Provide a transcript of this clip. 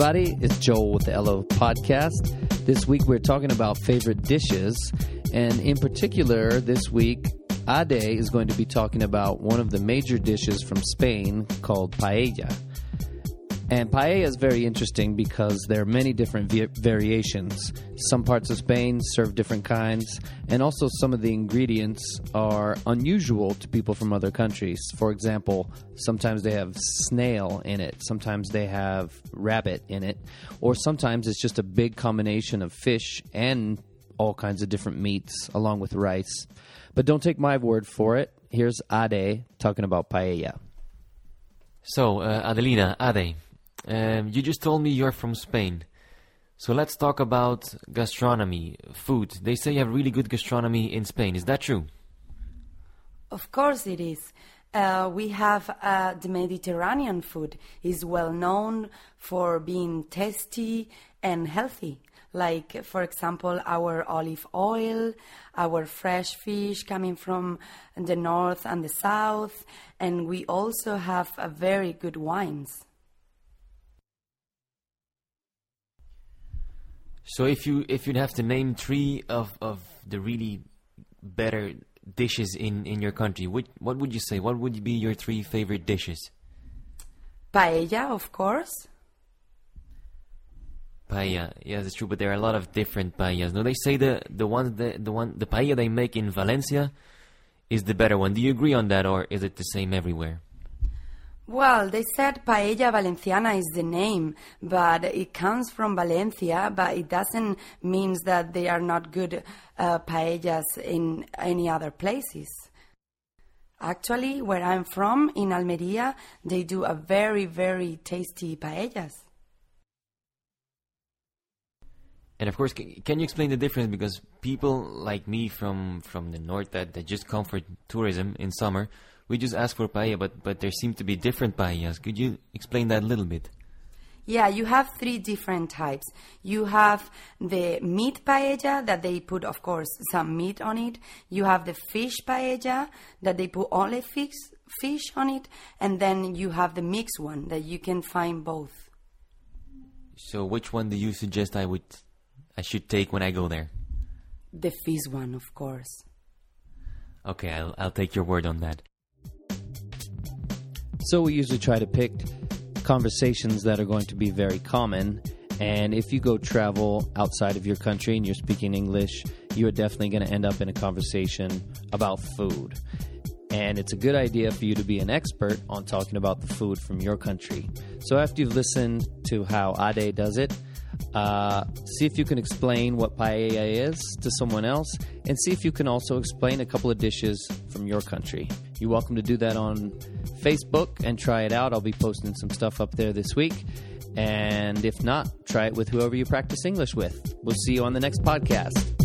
everybody. It's Joel with the LO Podcast. This week we're talking about favorite dishes, and in particular, this week, Ade is going to be talking about one of the major dishes from Spain called paella. And paella is very interesting because there are many different va- variations. Some parts of Spain serve different kinds, and also some of the ingredients are unusual to people from other countries. For example, sometimes they have snail in it, sometimes they have rabbit in it, or sometimes it's just a big combination of fish and all kinds of different meats along with rice. But don't take my word for it. Here's Ade talking about paella. So, uh, Adelina, Ade, um, you just told me you're from Spain. So let's talk about gastronomy, food. They say you have really good gastronomy in Spain. Is that true? Of course it is. Uh, we have uh, the Mediterranean food is well known for being tasty and healthy. Like, for example, our olive oil, our fresh fish coming from the north and the south, and we also have uh, very good wines. So if you if you'd have to name three of, of the really better dishes in, in your country, which, what would you say? What would be your three favorite dishes? Paella, of course. Paella, yes, it's true, but there are a lot of different paellas. No, they say the the one the, the one the paella they make in Valencia is the better one. Do you agree on that, or is it the same everywhere? Well, they said Paella Valenciana is the name, but it comes from Valencia, but it doesn't mean that they are not good uh, paellas in any other places. Actually, where I'm from, in Almeria, they do a very, very tasty paellas. And of course, can, can you explain the difference? Because people like me from, from the north that, that just come for tourism in summer, we just ask for paella, but, but there seem to be different paellas. Could you explain that a little bit? Yeah, you have three different types. You have the meat paella that they put, of course, some meat on it. You have the fish paella that they put only fish, fish on it. And then you have the mixed one that you can find both. So which one do you suggest I would I should take when I go there? The fish one, of course. Okay, I'll, I'll take your word on that. So we usually try to pick conversations that are going to be very common. And if you go travel outside of your country and you're speaking English, you are definitely going to end up in a conversation about food. And it's a good idea for you to be an expert on talking about the food from your country. So after you've listened to how Ade does it, uh, see if you can explain what paella is to someone else, and see if you can also explain a couple of dishes from your country. You're welcome to do that on Facebook and try it out. I'll be posting some stuff up there this week. And if not, try it with whoever you practice English with. We'll see you on the next podcast.